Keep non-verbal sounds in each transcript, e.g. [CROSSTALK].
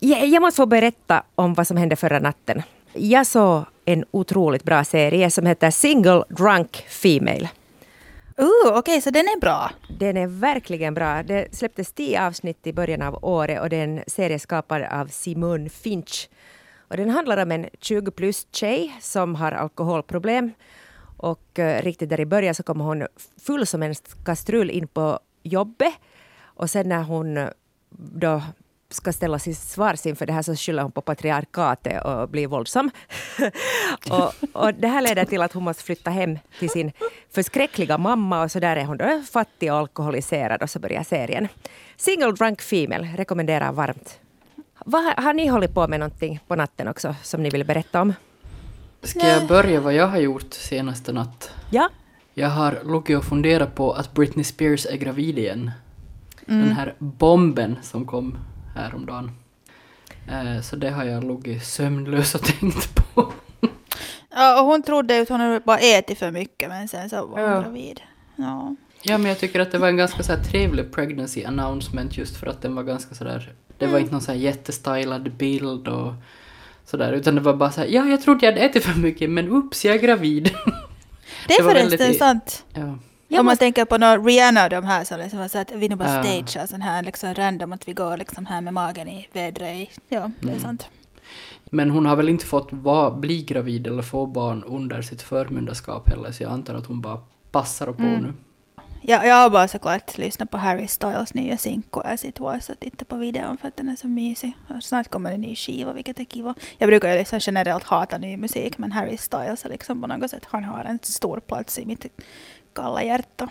Jag, måste få berätta om vad som hände förra natten. Jag såg en otroligt bra serie som heter Single Drunk Female. Uh, Okej, okay, så den är bra? Den är verkligen bra. Det släpptes tio avsnitt i början av året och det är en serie skapad av Simone Finch. Och den handlar om en 20 plus tjej som har alkoholproblem. Och uh, riktigt där i början så kommer hon full som en kastrull in på jobbet. Och sen när hon då ska ställas till svars inför det här så skyller hon på patriarkatet och blir våldsam. [LAUGHS] och, och, det här leder till att hon måste flytta hem till sin förskräckliga mamma och så där är hon då fattig och alkoholiserad och så börjar serien. Single Drunk Female rekommenderar varmt. Vad, har ni hållit på med någonting på natten också som ni vill berätta om? Ska jag börja vad jag har gjort senaste natt? Ja. Jag har legat och funderat på att Britney Spears är gravid igen. Mm. Den här bomben som kom häromdagen. Eh, så det har jag legat sömnlös och [LAUGHS] tänkt på. Ja, och hon trodde att hon bara ätit för mycket men sen så var hon ja. gravid. Ja. ja, men jag tycker att det var en ganska så här trevlig pregnancy announcement just för att den var ganska sådär, det var mm. inte någon så här jättestylad bild och sådär, utan det var bara så här, ja, jag trodde jag hade ätit för mycket, men ups, jag är gravid. [LAUGHS] Det är det förresten väldigt, sant. Ja. Jag Om man tänker på någon Rihanna och de här som liksom har sagt vi nu bara ja. stagear sån här liksom random att vi går liksom här med magen i vädret. Ja, det är mm. sant. Men hon har väl inte fått va, bli gravid eller få barn under sitt förmyndarskap heller så jag antar att hon bara passar på mm. nu. Ja, jag har bara såklart lyssnat på Harry Styles nya sinko As it was och tittat på videon för att den är så mysig. snart kommer en ny skiva vilket är kiva. Jag brukar ju liksom generellt hata ny musik men Harry Styles är liksom på något sätt, han har en stor plats i mitt kalla hjärta.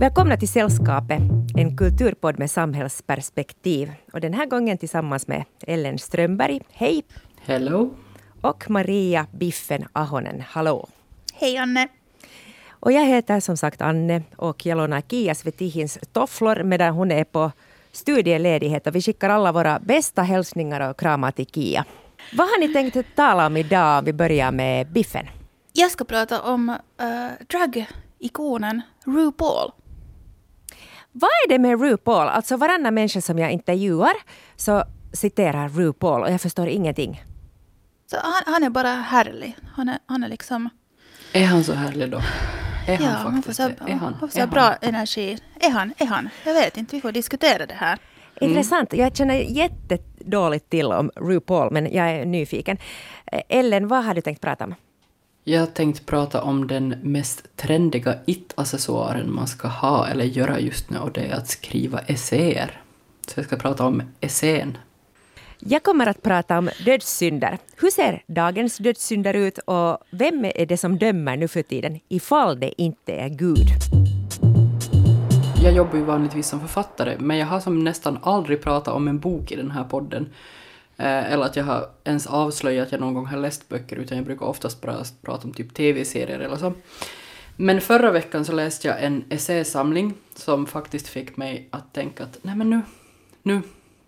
Välkomna till Sällskapet, en kulturpodd med samhällsperspektiv. Och den här gången tillsammans med Ellen Strömberg. Hej! Hello! Och Maria Biffen Ahonen. Hallå! Hej Anne! Och jag heter som sagt Anne och jag lånar Kia Svetihins tofflor medan hon är på studieledighet och vi skickar alla våra bästa hälsningar och kramar till Kia. Vad har ni tänkt tala om idag vi börjar med Biffen? Jag ska prata om uh, drag-ikonen RuPaul. Vad är det med RuPaul? Alltså varannan människa som jag intervjuar så citerar RuPaul och jag förstår ingenting. Så han, han är bara härlig. Han är, han är liksom... Är han så härlig då? Är han ja, faktiskt han får så, är han, får så är bra han? energi. Är han? Är han? Jag vet inte, vi får diskutera det här. Mm. Intressant. Jag känner jättedåligt till om RuPaul, men jag är nyfiken. Ellen, vad har du tänkt prata om? Jag har tänkt prata om den mest trendiga it-accessoaren man ska ha eller göra just nu och det är att skriva essäer. Så jag ska prata om essän. Jag kommer att prata om dödssynder. Hur ser dagens dödssynder ut och vem är det som dömer nu för tiden ifall det inte är Gud? Jag jobbar ju vanligtvis som författare men jag har som nästan aldrig pratat om en bok i den här podden. Eh, eller att jag har ens avslöjat att jag någon gång har läst böcker, utan jag brukar oftast prata om typ tv-serier eller så. Men förra veckan så läste jag en essäsamling som faktiskt fick mig att tänka att nej men nu, nu,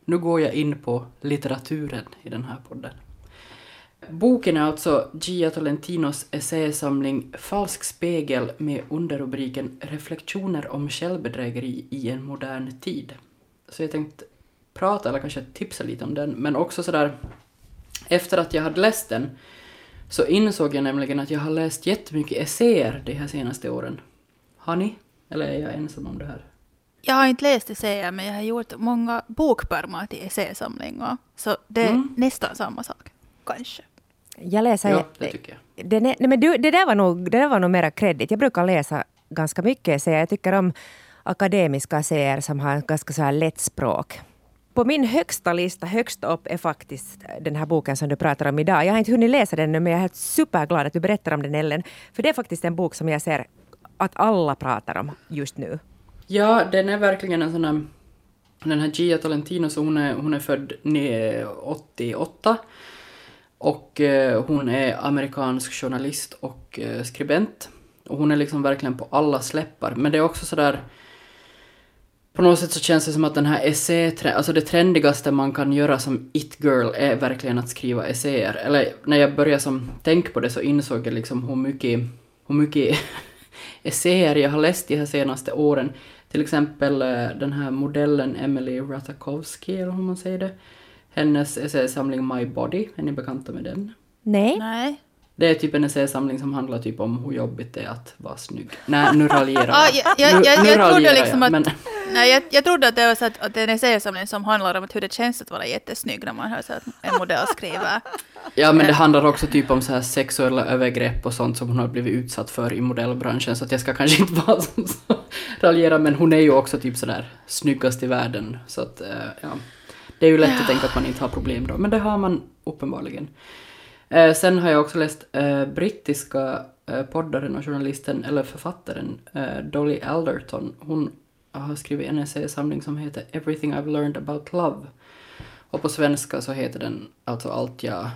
nu går jag in på litteraturen i den här podden. Boken är alltså Gia Tolentinos essäsamling Falsk spegel med underrubriken Reflektioner om självbedrägeri i en modern tid. Så jag tänkte prata eller kanske tipsa lite om den, men också sådär efter att jag hade läst den så insåg jag nämligen att jag har läst jättemycket essäer de här senaste åren. Har ni? Eller är jag ensam om det här? Jag har inte läst essäer, men jag har gjort många bokpärmar till essäsamlingar. Så det är mm. nästan samma sak, kanske. Jag läser... Ja, det tycker jag. Det, nej, men du, det, där var nog, det där var nog mera kredit. Jag brukar läsa ganska mycket essäer. Jag tycker om akademiska essäer som har ganska så här lätt språk. På min högsta lista, högst upp, är faktiskt den här boken som du pratar om idag. Jag har inte hunnit läsa den nu, men jag är helt superglad att du berättar om den, Ellen. För det är faktiskt en bok som jag ser att alla pratar om just nu. Ja, den är verkligen en sån här... Den här Gia Tolentino, så hon är, hon är född 88 och eh, hon är amerikansk journalist och eh, skribent. Och hon är liksom verkligen på alla släppar. Men det är också sådär på något sätt så känns det som att den här essä, alltså det trendigaste man kan göra som it-girl är verkligen att skriva essäer. Eller när jag började som tänk på det så insåg jag liksom hur mycket, hur mycket [LAUGHS] essäer jag har läst de här senaste åren. Till exempel eh, den här modellen Emily Ratajkowski, eller hur man säger det. Hennes essäsamling My Body, är ni bekanta med den? Nej. Nej. Det är typ en essäsamling som handlar typ om hur jobbigt det är att vara snygg. Nej, nu raljerar Ah, jag. jag, jag, jag, Nu- nu jag trodde liksom att... men- Nej, jag, jag trodde att det var så att, att det är en essäsamling som handlar om hur det känns att vara jättesnygg när man hör så att en modell skriver. Ja, men det handlar också typ om så här sexuella övergrepp och sånt som hon har blivit utsatt för i modellbranschen, så att jag ska kanske inte [LAUGHS] vara så, så raljera, men hon är ju också typ sådär snyggast i världen, så att eh, ja. Det är ju lätt att tänka att man inte har problem då, men det har man uppenbarligen. Eh, sen har jag också läst eh, brittiska eh, poddaren och journalisten, eller författaren, eh, Dolly Alderton. Hon har skrivit en essäsamling som heter Everything I've learned about love. Och på svenska så heter den alltså Allt jag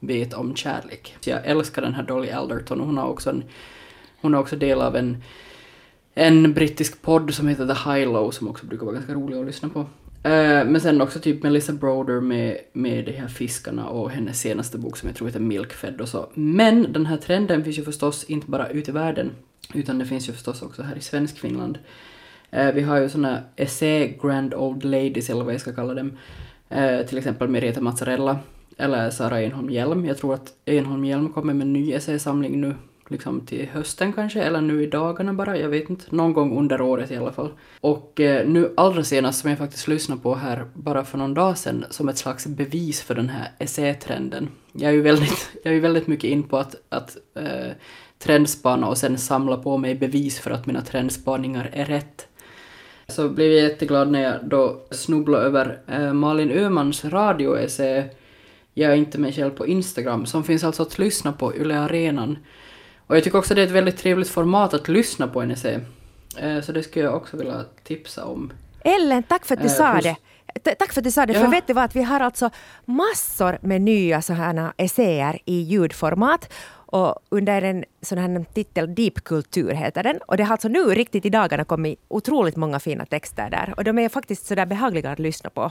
vet om kärlek. Så jag älskar den här Dolly Alderton och hon har också, en, hon har också del av en, en brittisk podd som heter The High Low som också brukar vara ganska rolig att lyssna på. Eh, men sen också typ Melissa Broder med, med de här fiskarna och hennes senaste bok som jag tror heter Milkfed och så. Men den här trenden finns ju förstås inte bara ute i världen utan det finns ju förstås också här i svensk Finland. Eh, vi har ju såna essä grand old ladies eller vad jag ska kalla dem. Eh, till exempel Merete Mazzarella eller Sara Enholm Hjelm. Jag tror att Enholm Hjelm kommer med en ny essäsamling nu liksom till hösten kanske, eller nu i dagarna bara, jag vet inte. Någon gång under året i alla fall. Och eh, nu allra senast som jag faktiskt lyssnade på här bara för någon dag sedan som ett slags bevis för den här essätrenden. Jag är ju väldigt, [LAUGHS] jag är ju väldigt mycket in på att, att eh, trendspana och sen samla på mig bevis för att mina trendspaningar är rätt. Så blev jag jätteglad när jag då snubblade över eh, Malin Öhmans radioessä Jag är inte mig själv på Instagram, som finns alltså att lyssna på Yle Arenan. Och jag tycker också det är ett väldigt trevligt format att lyssna på en essä. Eh, så det skulle jag också vilja tipsa om. Ellen, tack för att du Eh, sa det. T- Tack för att du sa det, Ja. för vet du vad, att vi har alltså massor med nya sådana essäer i ljudformat och under en sån här titel Deep Kultur heter den. Och det har alltså nu riktigt i dagarna kommit otroligt många fina texter där och de är faktiskt sådär behagliga att lyssna på.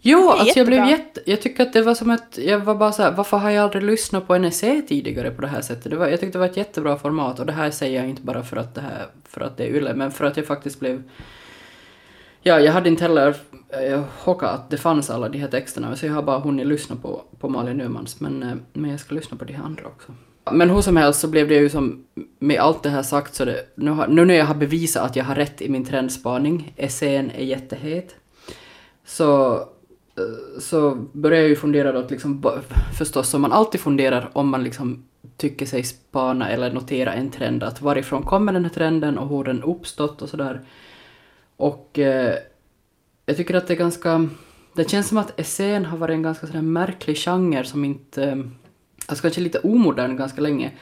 Jo, Det är alltså jag blev jätte... Jag tycker att det var som ett... Jag var bara så här, varför har jag aldrig lyssnat på en essä tidigare på det här sättet? Det var, jag tyckte det var ett jättebra format och det här säger jag inte bara för att det här... För att det är Yle, men för att jag faktiskt blev... Ja, jag hade inte heller eh, hockat att det fanns alla de här texterna, så jag har bara hunnit lyssna på, på Malin Öhmans, men, eh, men jag ska lyssna på de här andra också. Men hur som helst så blev det ju som, med allt det här sagt så det, nu, har, nu när jag har bevisat att jag har rätt i min trendspaning, essän är jättehet, så, eh, så börjar jag ju fundera då liksom, förstås som man alltid funderar om man liksom tycker sig spana eller notera en trend, att varifrån kommer den här trenden och hur den uppstått och sådär. Och eh, jag tycker att det är ganska... Det känns som att essän har varit en ganska sådär märklig genre som inte... Eh, alltså kanske lite omodern ganska länge.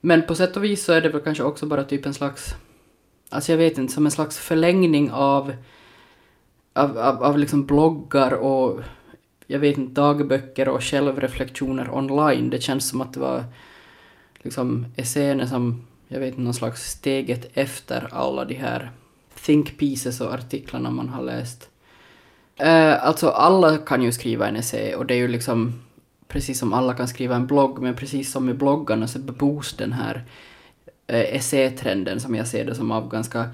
Men på sätt och vis så är det väl kanske också bara typ en slags... Alltså jag vet inte, som en slags förlängning av... Av, av, av liksom bloggar och... Jag vet inte, dagböcker och självreflektioner online. Det känns som att det var liksom essäerna som, jag vet inte, någon slags steget efter alla de här think pieces och artiklarna man har läst. Eh, alltså alla kan ju skriva en essä och det är ju liksom precis som alla kan skriva en blogg men precis som med bloggarna så bebos den här eh, essätrenden som jag ser det som av ganska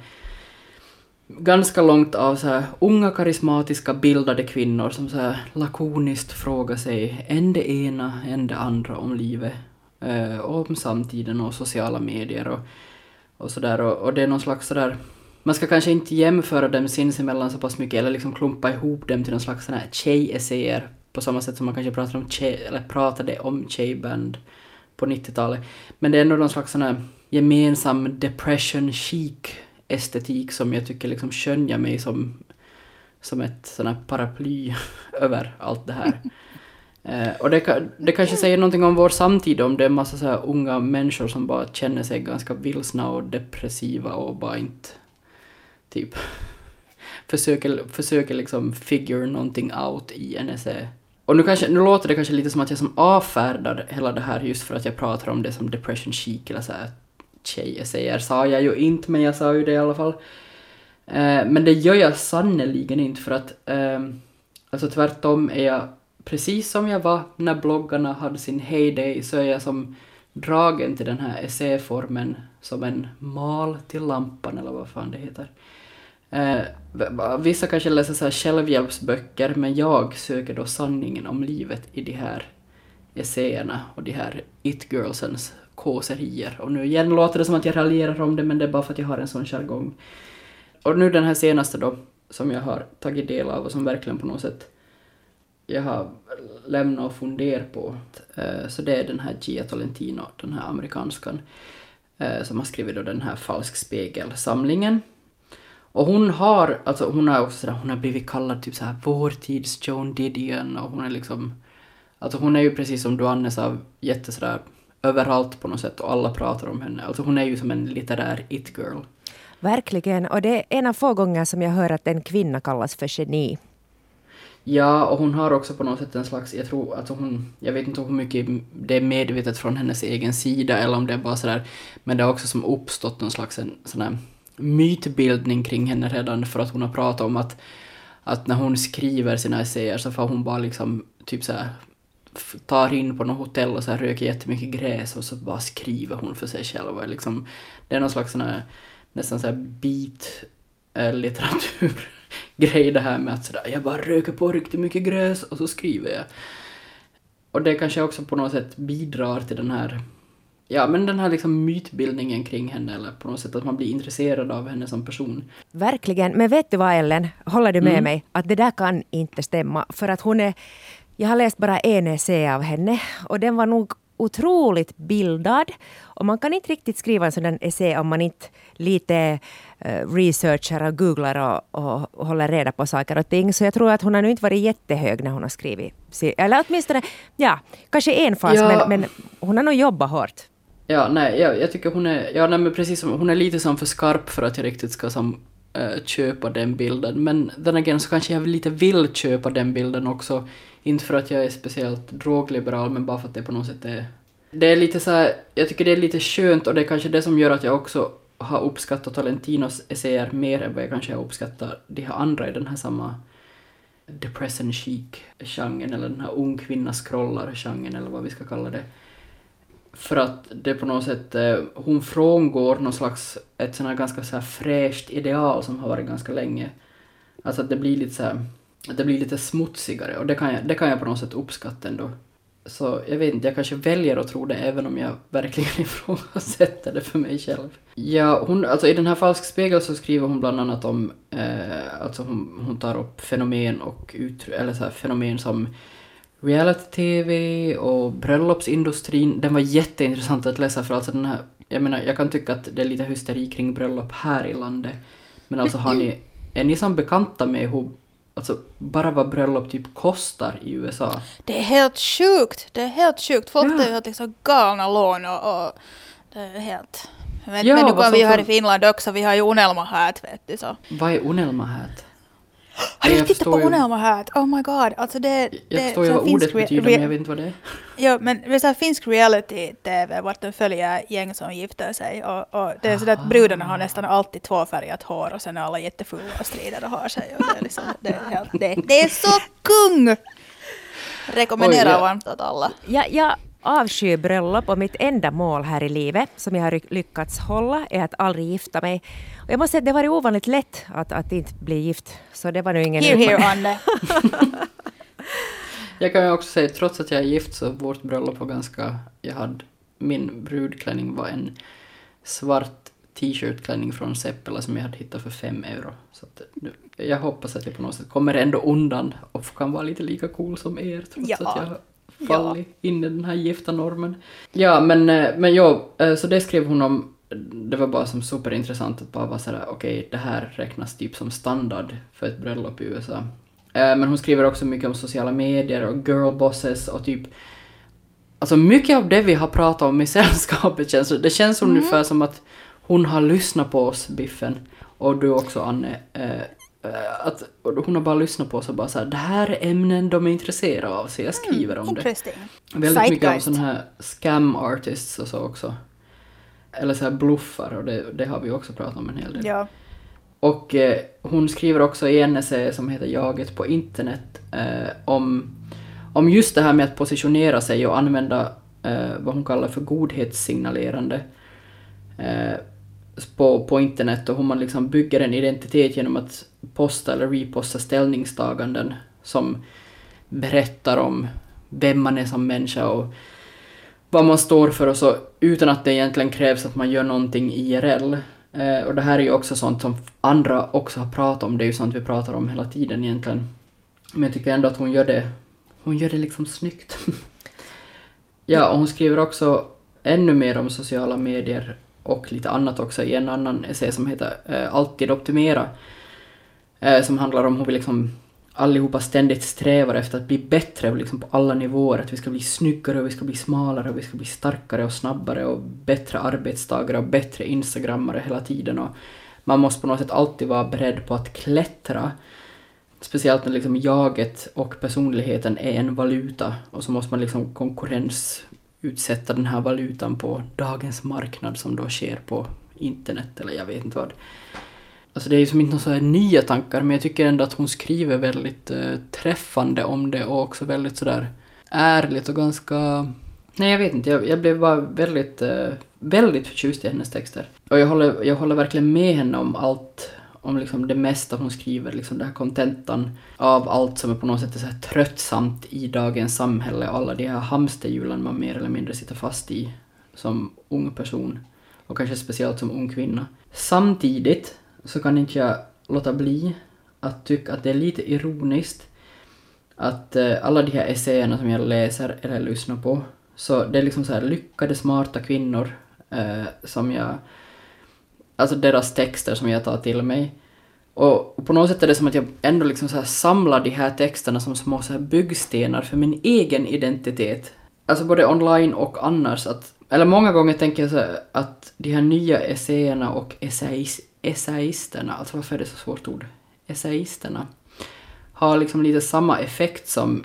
ganska långt av så här unga karismatiska bildade kvinnor som så här lakoniskt frågar sig en det ena, en det andra om livet, eh, om samtiden och sociala medier och, och sådär och, och det är någon slags sådär man ska kanske inte jämföra dem sinsemellan så pass mycket eller liksom klumpa ihop dem till någon slags sån här tjejessäer på samma sätt som man kanske pratar om tjej, eller pratade om tjejband på 90-talet. Men det är ändå någon slags sån här gemensam depression chic estetik som jag tycker liksom skönjer mig som, som ett sån här paraply [LAUGHS] över allt det här. [LAUGHS] Eh, och det, det kanske säger någonting om vår samtid, om det är en massa så här unga människor som bara känner sig ganska vilsna och depressiva och bara inte typ [LAUGHS] försöker, försöker liksom figure någonting out i en essä. Och nu, kanske, nu låter det kanske lite som att jag som avfärdar hela det här just för att jag pratar om det som depression chic eller så här tjejessäger sa jag ju inte, men jag sa ju det i alla fall. Eh, men det gör jag sannerligen inte för att eh, alltså tvärtom är jag precis som jag var när bloggarna hade sin heyday så är jag som dragen till den här essäformen som en mal till lampan eller vad fan det heter. Eh, vissa kanske läser så här självhjälpsböcker men jag söker då sanningen om livet i de här essäerna och de här it-girlsens kåserier. Och nu igen låter det som att jag raljerar om det men det är bara för att jag har en sån jargong. Och nu den här senaste då som jag har tagit del av och som verkligen på något sätt jag har lämnat och funderat på. Eh, så det är den här Gia Tolentino, den här amerikanskan, eh, som har skrivit då den här Falsk spegel-samlingen. Och hon har, alltså hon har också sådär, hon har blivit kallad typ såhär vår tids Joan Didion och hon är liksom, alltså hon är ju precis som Duanne sa, jätte sådär överallt på något sätt och alla pratar om henne. Alltså hon är ju som en litterär it-girl. Verkligen, och det är en av få gånger som jag hör att en kvinna kallas för geni. Ja, och hon har också på något sätt en slags, jag tror, alltså hon, jag vet inte hur mycket det är medvetet från hennes egen sida eller om det är bara sådär, men det har också som uppstått någon slags en sån här mytbildning kring henne redan för att hon har pratat om att, att när hon skriver sina essäer så får hon bara liksom typ så här tar in på något hotell och så här röker jättemycket gräs och så bara skriver hon för sig själv. Och liksom, det är någon slags sån här, nästan så här beat äh, litteratur [LAUGHS] grej det här med att sådär, jag bara röker på riktigt mycket gräs och så skriver jag. Och det kanske också på något sätt bidrar till den här ja, men den här liksom mytbildningen kring henne eller på något sätt att man blir intresserad av henne som person. Verkligen. Men vet du vad Ellen, håller du med mm. mig att det där kan inte stämma för att hon är jag har läst bara en essä av henne och den var nog otroligt bildad. Och man kan inte riktigt skriva en sådan essä om man inte lite uh, researchar och googlar och, och, och, håller reda på saker och ting. Så jag tror att hon har nu inte varit jättehög när hon har skrivit. Eller åtminstone, ja, kanske en fas, ja. men, men hon har nog jobbat hårt. Ja, nej, jag, jag tycker hon är, ja, nej, men precis som, hon är lite som för skarp för att jag riktigt ska som, äh, köpa den bilden. Men den again så kanske jag lite vill köpa den bilden också. Inte för att jag är speciellt drogliberal, men bara för att det på något sätt är... Det är lite så här, jag tycker det är lite skönt och det är kanske det som gör att jag också har uppskattat Talentinos essäer mer än vad jag kanske har uppskattat de här andra i den här samma depression chic-genren, eller den här ung kvinna scrollar-genren, eller vad vi ska kalla det. För att det på något sätt, eh, hon frångår någon slags, ett sånt här ganska så här fräscht ideal som har varit ganska länge. Alltså att det blir lite så här, det blir lite smutsigare och det kan jag, det kan jag på något sätt uppskatta ändå. Så jag vet inte, jag kanske väljer att tro det även om jag verkligen [LAUGHS] ifrågasätter det för mig själv. Ja, hon, alltså i den här Falsk spegel så skriver hon bland annat om, eh, alltså hon, hon tar upp fenomen och uttryck, eller så här, fenomen som reality-tv och bröllopsindustrin. Den var jätteintressant att läsa för alltså den här, jag menar jag kan tycka att det är lite hysteri kring bröllop här i landet. Men alltså har ni, [LAUGHS] är ni som bekanta med hur Alltså bara vad bröllop typ kostar i USA. Det är helt sjukt. Det är helt sjukt. Folk ja. tar ju liksom galna lån och, och det är helt... Men, ja, men nu kommer vi ju här i Finland också. Vi har ju unelmahät vet du så. Vad är unelmahät? Har du tittat på Unelma-hat? Oh my god. Alltså det, jag förstår ju vad ordet betyder men jag vet inte vad det är. Ja men det är så finsk reality-tv vart de följer gäng som gifter sig och, och det är så att brudarna har nästan alltid tvåfärgat hår och sen är alla jättefulla och strider och har sig. Och det, är liksom, det, är helt, det, det är så kung! Rekommenderar Oj, ja. varmt åt alla. Ja, ja avskyr bröllop och mitt enda mål här i livet som jag har lyckats hålla är att aldrig gifta mig. Och jag måste säga att det var ovanligt lätt att, att inte bli gift. Så det var nog ingen Here, here, Anne. [LAUGHS] jag kan ju också säga, trots att jag är gift så vårt bröllop var ganska... Jag hade, min brudklänning var en svart t-shirtklänning från Seppela som jag hade hittat för fem euro. Så att, jag hoppas att jag på något sätt kommer ändå undan och kan vara lite lika cool som er trots ja. att jag fallit ja. in i den här gifta normen. Ja, men, eh, men ja, eh, så det skrev hon om det var bara som superintressant att bara vara sådär, okej, okay, det här räknas typ som standard för ett bröllop i USA. Eh, men hon skriver också mycket om sociala medier och girlbosses och typ Alltså mycket av det vi har pratat om i [LAUGHS] sällskapet känns det känns mm. ungefär som att hon har lyssnat på oss, Biffen, och du också Anne, Eh, att hon har bara lyssnat på oss och bara så här, det här är ämnen de är intresserade av så jag skriver mm, om det. Väldigt mycket om sådana här scam artists och så också. Eller så här bluffar och det, det har vi också pratat om en hel del. Ja. Och eh, hon skriver också i en essä som heter Jaget på internet eh, om, om just det här med att positionera sig och använda eh, vad hon kallar för godhetssignalerande eh, på, på internet och hur man liksom bygger en identitet genom att posta eller reposta ställningstaganden som berättar om vem man är som människa och vad man står för och så utan att det egentligen krävs att man gör någonting IRL. Eh, och det här är ju också sånt som andra också har pratat om, det är ju sånt vi pratar om hela tiden egentligen. Men jag tycker ändå att hon gör det, hon gör det liksom snyggt. [LAUGHS] ja, och hon skriver också ännu mer om sociala medier och lite annat också i en annan essä som heter eh, Alltid optimera. Eh, som handlar om hur vi liksom allihopa ständigt strävar efter att bli bättre liksom på alla nivåer. Att vi ska bli snyggare och vi ska bli smalare och vi ska bli starkare och snabbare och bättre arbetstagare och bättre instagrammare hela tiden. Och man måste på något sätt alltid vara beredd på att klättra. Speciellt när liksom jaget och personligheten är en valuta och så måste man liksom konkurrensutsätta den här valutan på dagens marknad som då sker på internet eller jag vet inte vad. Alltså det är ju som inte några nya tankar men jag tycker ändå att hon skriver väldigt eh, träffande om det och också väldigt sådär ärligt och ganska... Nej jag vet inte, jag, jag blev bara väldigt, eh, väldigt förtjust i hennes texter. Och jag håller, jag håller verkligen med henne om allt, om liksom det mesta hon skriver, liksom den här kontentan av allt som är på något sätt är så här tröttsamt i dagens samhälle och alla de här hamsterhjulen man mer eller mindre sitter fast i som ung person. Och kanske speciellt som ung kvinna. Samtidigt så kan inte jag låta bli att tycka att det är lite ironiskt att eh, alla de här essäerna som jag läser eller lyssnar på, så det är liksom så här lyckade, smarta kvinnor eh, som jag... Alltså deras texter som jag tar till mig. Och, och på något sätt är det som att jag ändå liksom så här samlar de här texterna som små så här byggstenar för min egen identitet. Alltså både online och annars. Att, eller många gånger tänker jag så här att de här nya essäerna och essäis, essäisterna, alltså varför är det så svårt ord? Essäisterna har liksom lite samma effekt som,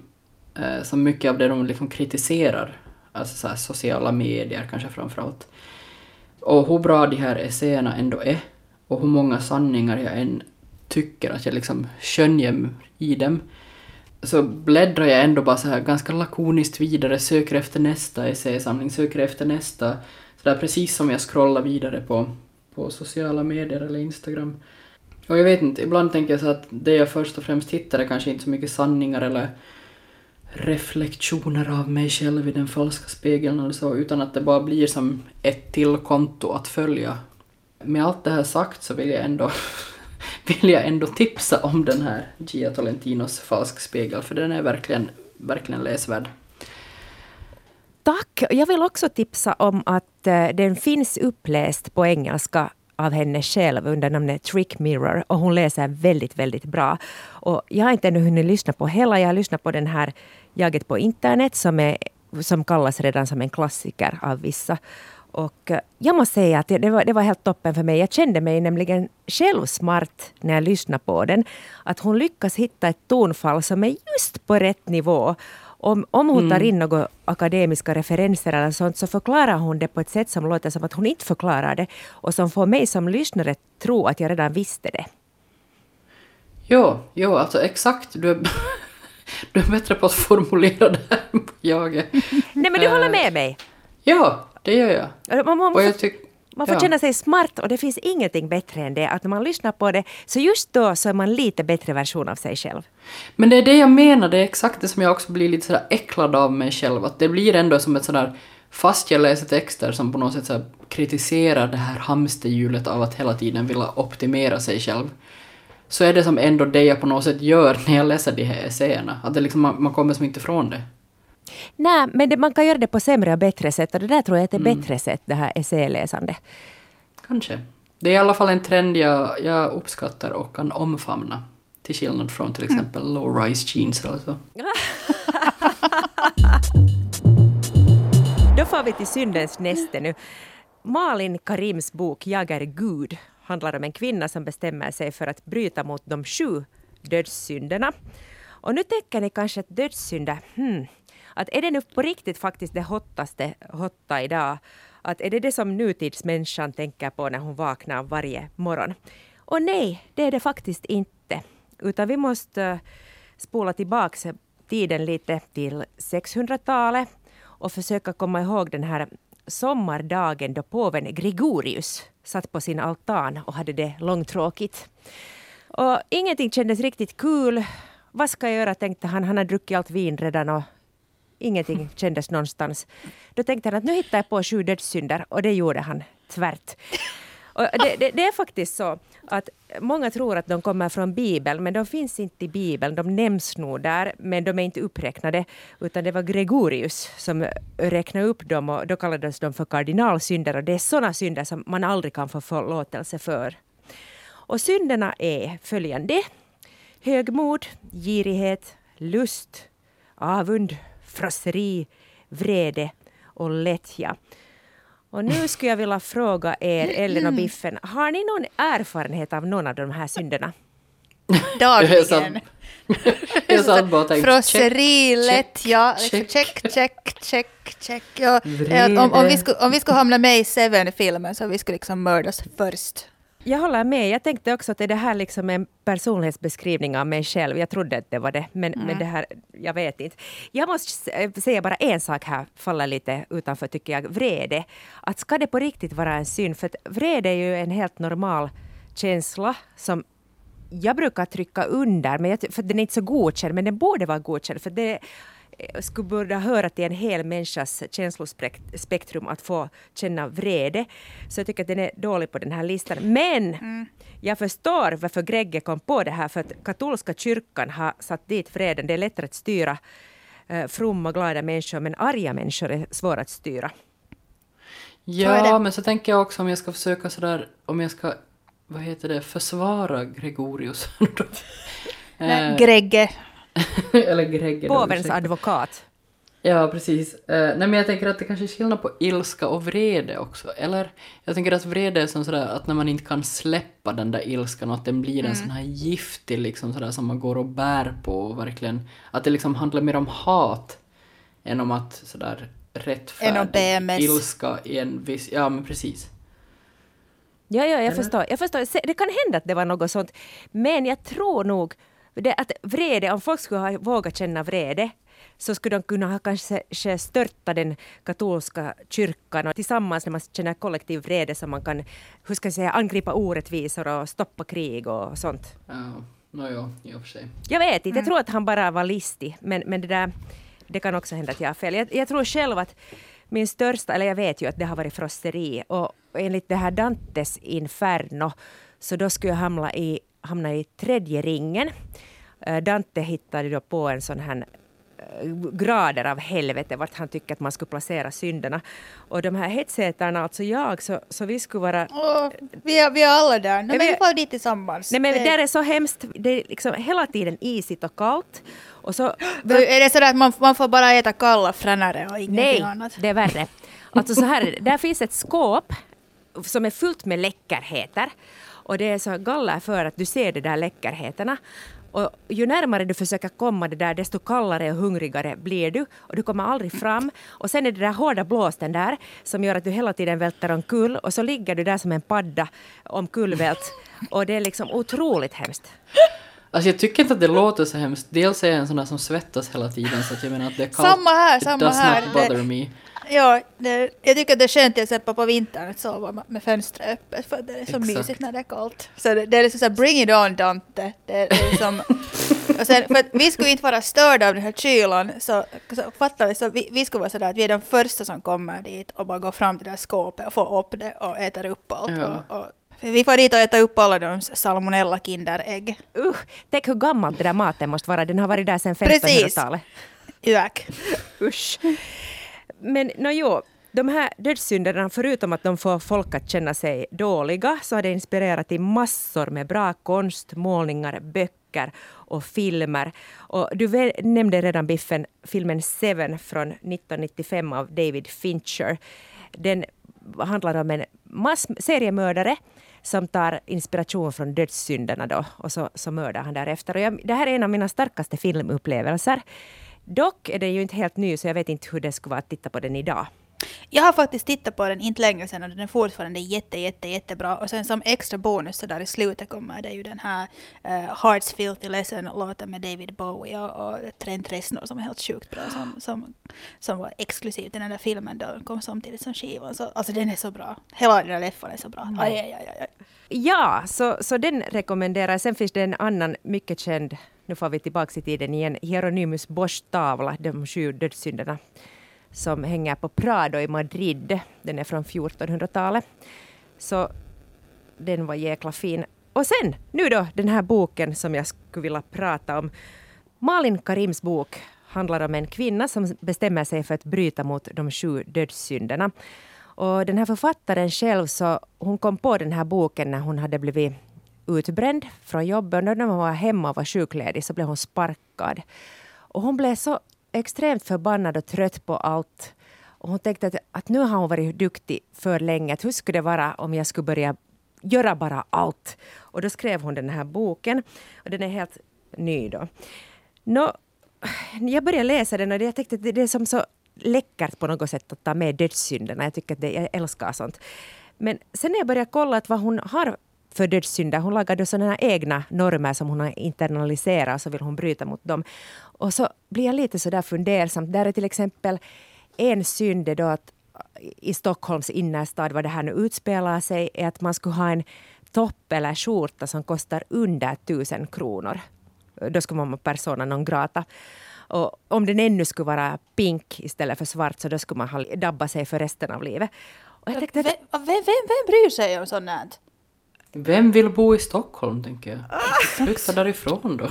eh, som mycket av det de liksom kritiserar. Alltså så sociala medier kanske framförallt. Och hur bra de här essäerna ändå är och hur många sanningar jag än tycker att jag liksom skönjer i dem så bläddrar jag ändå bara så här ganska lakoniskt vidare, söker efter nästa essäsamling, söker efter nästa. Så där precis som jag scrollar vidare på på sociala medier eller Instagram. Och jag vet inte, ibland tänker jag så att det jag först och främst hittar är kanske inte så mycket sanningar eller reflektioner av mig själv i den falska spegeln eller så, utan att det bara blir som ett till konto att följa. Med allt det här sagt så vill jag ändå, [LAUGHS] vill jag ändå tipsa om den här Gia Tolentinos falsk spegel, för den är verkligen, verkligen läsvärd. Tack! Jag vill också tipsa om att eh, den finns uppläst på engelska av henne själv under namnet Trick Mirror och hon läser väldigt, väldigt bra. Och jag har inte ännu hunnit lyssna på hela. Jag har lyssnat på den här Jaget på internet som, är, som kallas redan som en klassiker av vissa. Och eh, jag måste säga att det var, det var helt toppen för mig. Jag kände mig nämligen själv smart när jag lyssnade på den. Att hon lyckas hitta ett tonfall som är just på rätt nivå om, om hon tar mm. in några akademiska referenser eller sånt så förklarar hon det på ett sätt som låter som att hon inte förklarar det och som får mig som lyssnare tro att jag redan visste det. Jo, jo alltså exakt. Du är, [LAUGHS] du är bättre på att formulera det här än jag Nej men du håller med mig? Ja, det gör jag. Man, man, och jag tycker man får ja. känna sig smart och det finns ingenting bättre än det. Att när man lyssnar på det, så just då så är man lite bättre version av sig själv. Men det är det jag menar, det är exakt det som jag också blir lite sådär äcklad av mig själv. Att det blir ändå som ett sådär, fast jag läser texter som på något sätt så kritiserar det här hamsterhjulet av att hela tiden vilja optimera sig själv. Så är det som ändå det jag på något sätt gör när jag läser de här essäerna. Att det liksom, man, man kommer som inte ifrån det. Nej, men det, man kan göra det på sämre och bättre sätt och det där tror jag är ett mm. bättre sätt, det här essäläsande. Kanske. Det är i alla fall en trend jag, jag uppskattar och kan omfamna. Till skillnad från till exempel mm. low-rise jeans eller så. [LAUGHS] Då får vi till syndens näste nu. Malin Karims bok Jag är Gud handlar om en kvinna som bestämmer sig för att bryta mot de sju dödssynderna. Och nu tänker ni kanske att dödssynder, hmm, att är det nu på riktigt faktiskt det hottaste hotta idag? Att är det det som nutidsmänniskan tänker på när hon vaknar varje morgon? Och nej, det är det faktiskt inte. Utan vi måste eh, spola tillbaka tiden lite till 600-talet och försöka komma ihåg den här sommardagen då påven Gregorius satt på sin altan och hade det långtråkigt. Och ingenting kändes riktigt kul. Vad ska jag göra, tänkte han. Han har druckit allt vin redan och ingenting kändes någonstans. Då tänkte han att nu hittar jag på sju dödssynder och det gjorde han tvärt. Och det, det, det, är faktiskt så att många tror att de kommer från Bibeln, men de finns inte i Bibeln. De nämns nog där, men de är inte uppräknade. Utan det var Gregorius som räknade upp dem och då kallades de för kardinalsynder. Och det är sådana synder som man aldrig kan få förlåtelse för. Och synderna är följande. Högmod, girighet, lust, avund, frosseri, vrede och lättja. Och nu skulle jag vilja fråga er, Ellen och Biffen, har ni någon erfarenhet av någon av de här synderna? Dagligen. Jag satt bara och tänkte Frosseri, lättja, check, check, check, check, check. Ja, om, om, vi skulle, om vi skulle hamna med i Seven-filmen så vi skulle liksom mördas först. Jag håller med. Jag tänkte också att det här liksom är en personlighetsbeskrivning av mig själv. Jag trodde att det var det, men, mm. men det här, jag vet inte. Jag måste säga bara en sak här, faller lite utanför tycker jag. Vrede. Att ska det på riktigt vara en synd? För vrede är ju en helt normal känsla som jag brukar trycka under, men jag, för den är inte så godkänd, men den borde vara godkänd. För det skulle borde höra till en hel människas känslospektrum att få känna vrede. Så jag tycker att den är dålig på den här listan. Men mm. jag förstår varför Gregge kom på det här, för att katolska kyrkan har satt dit vreden. Det är lättare att styra eh, fromma, glada människor, men arga människor är svåra att styra. Ja, men så tänker jag också om jag ska försöka sådär, om jag ska, vad heter det, försvara Gregorius. [LAUGHS] Nej, Gregge. [LAUGHS] Eller Gregge. Påvens advokat. Ja, precis. Uh, nej, men jag tänker att det kanske är skillnad på ilska och vrede också. Eller jag tänker att vrede är som sådär att när man inte kan släppa den där ilskan och att den blir mm. en sån här giftig liksom sådär som man går och bär på och verkligen att det liksom handlar mer om hat än om att sådär rättfärdig ilska i en viss... Ja, men precis. Ja, ja, jag förstår. jag förstår. Det kan hända att det var något sånt. Men jag tror nog det, att vrede, om folk skulle ha vågat känna vrede så skulle de kunna ha kanske störta den katolska kyrkan och tillsammans när man känner kollektiv vrede så man kan hur ska jag säga, angripa orättvisor och stoppa krig och sånt. Ja, no, ja, i och för sig. Jag vet inte, jag mm. tror att han bara var listig men, men det där det kan också hända att jag har fel. Jag, jag tror själv att min största, eller jag vet ju att det har varit frosseri och enligt det här Dantes Inferno så då skulle jag hamna i hamnade i tredje ringen. Eh, Dante hittade då på en sån här eh, grader av helvete vart han tycker att man skulle placera synderna. Och de här hetsätarna, alltså jag, så, så vi skulle vara... Oh, vi, är, vi är alla där. Nej, men vi får dit tillsammans. Nej, men det där är så hemskt. Det är liksom hela tiden isigt och kallt. Och så, är det så att man, man får bara äta kalla fränare och ingenting nej, annat? Nej, det är värre. Alltså så här, där finns ett skåp som är fullt med läckerheter. Och det är så galler för att du ser de där läckerheterna. Och ju närmare du försöker komma det där, desto kallare och hungrigare blir du. Och du kommer aldrig fram. Och sen är det där hårda blåsten där som gör att du hela tiden välter omkull. Och så ligger du där som en padda omkullvält. Och det är liksom otroligt hemskt. Alltså jag tycker inte att det låter så hemskt. Dels är jag en sån där som svettas hela tiden så att jag menar att det är kallt. Samma här, samma It does här. not bother me. Ja, det, jag tycker att det är skönt till exempel på vintern att sova med fönstret öppet för det är så Exakt. mysigt när det är kallt. Så det, det är liksom så här, bring it on Dante. Det är, det är liksom, [LAUGHS] och sen, för att vi skulle inte vara störda av den här kylan så, så fattar vi, så vi, vi skulle vara sådär att vi är de första som kommer dit och bara går fram till det där skåpet och får upp det och äter upp allt. Ja. Och, och, vi får dit och äta upp alla de salmonella kinderägg. Uh, tänk hur gammalt det där maten måste vara. Den har varit där sedan 1500-talet. Precis. Usch. Men no, jo, de här dödssynderna, förutom att de får folk att känna sig dåliga, så har det inspirerat till massor med bra konst, målningar, böcker och filmer. Och du nämnde redan Biffen filmen Seven från 1995 av David Fincher. Den handlar om en mass seriemördare som tar inspiration från dödssynderna då och så, så mördar han därefter. Och jag, det här är en av mina starkaste filmupplevelser. Dock är den ju inte helt ny, så jag vet inte hur det skulle vara att titta på den idag. Jag har faktiskt tittat på den inte länge sedan och den är fortfarande jätte, jätte, jättebra. Och sen som extra bonus så där i slutet kommer det ju den här uh, Hearts Filthy Lesson-låten med David Bowie och, och Trent Reznor som är helt sjukt bra som, som, som var exklusivt i den där filmen då den kom samtidigt som skivan. Så, alltså den är så bra. Hela den där leffan är så bra. Aj, aj, aj, aj. Ja, så, så den rekommenderar Sen finns det en annan mycket känd, nu får vi tillbaka i tiden igen, Hieronymus Bosch tavla, De sju dödssynderna, som hänger på Prado i Madrid. Den är från 1400-talet. Så den var jäkla fin. Och sen, nu då, den här boken som jag skulle vilja prata om. Malin Karims bok handlar om en kvinna som bestämmer sig för att bryta mot de sju dödssynderna. Och den här författaren själv, så hon kom på den här boken när hon hade blivit utbränd från jobbet. När hon var hemma och var sjukledig så blev hon sparkad. Och hon blev så extremt förbannad och trött på allt. Och hon tänkte att, att nu har hon varit duktig för länge. Att hur skulle det vara om jag skulle börja göra bara allt? Och då skrev hon den här boken. Och den är helt ny då. Nå, jag började läsa den och jag tänkte att det är som så läckert på något sätt att ta med dödssynderna. Jag tycker att det, jag älskar sånt. Men sen när jag började kolla att vad hon har för dödssynder. Hon lagade sådana egna normer som hon har internaliserat och så vill hon bryta mot dem. Och så blir jag lite sådär fundersam. Där är till exempel en synd då att i Stockholms innerstad, vad det här nu utspelar sig, är att man skulle ha en topp eller skjorta som kostar under tusen kronor. Då skulle man vara persona non grata. Och om den ännu skulle vara pink istället för svart så då skulle man ha dabbat sig för resten av livet. Och jag tänkte vem, vem, vem bryr sig om sånt? Vem vill bo i Stockholm, tänker jag? Flytta därifrån då.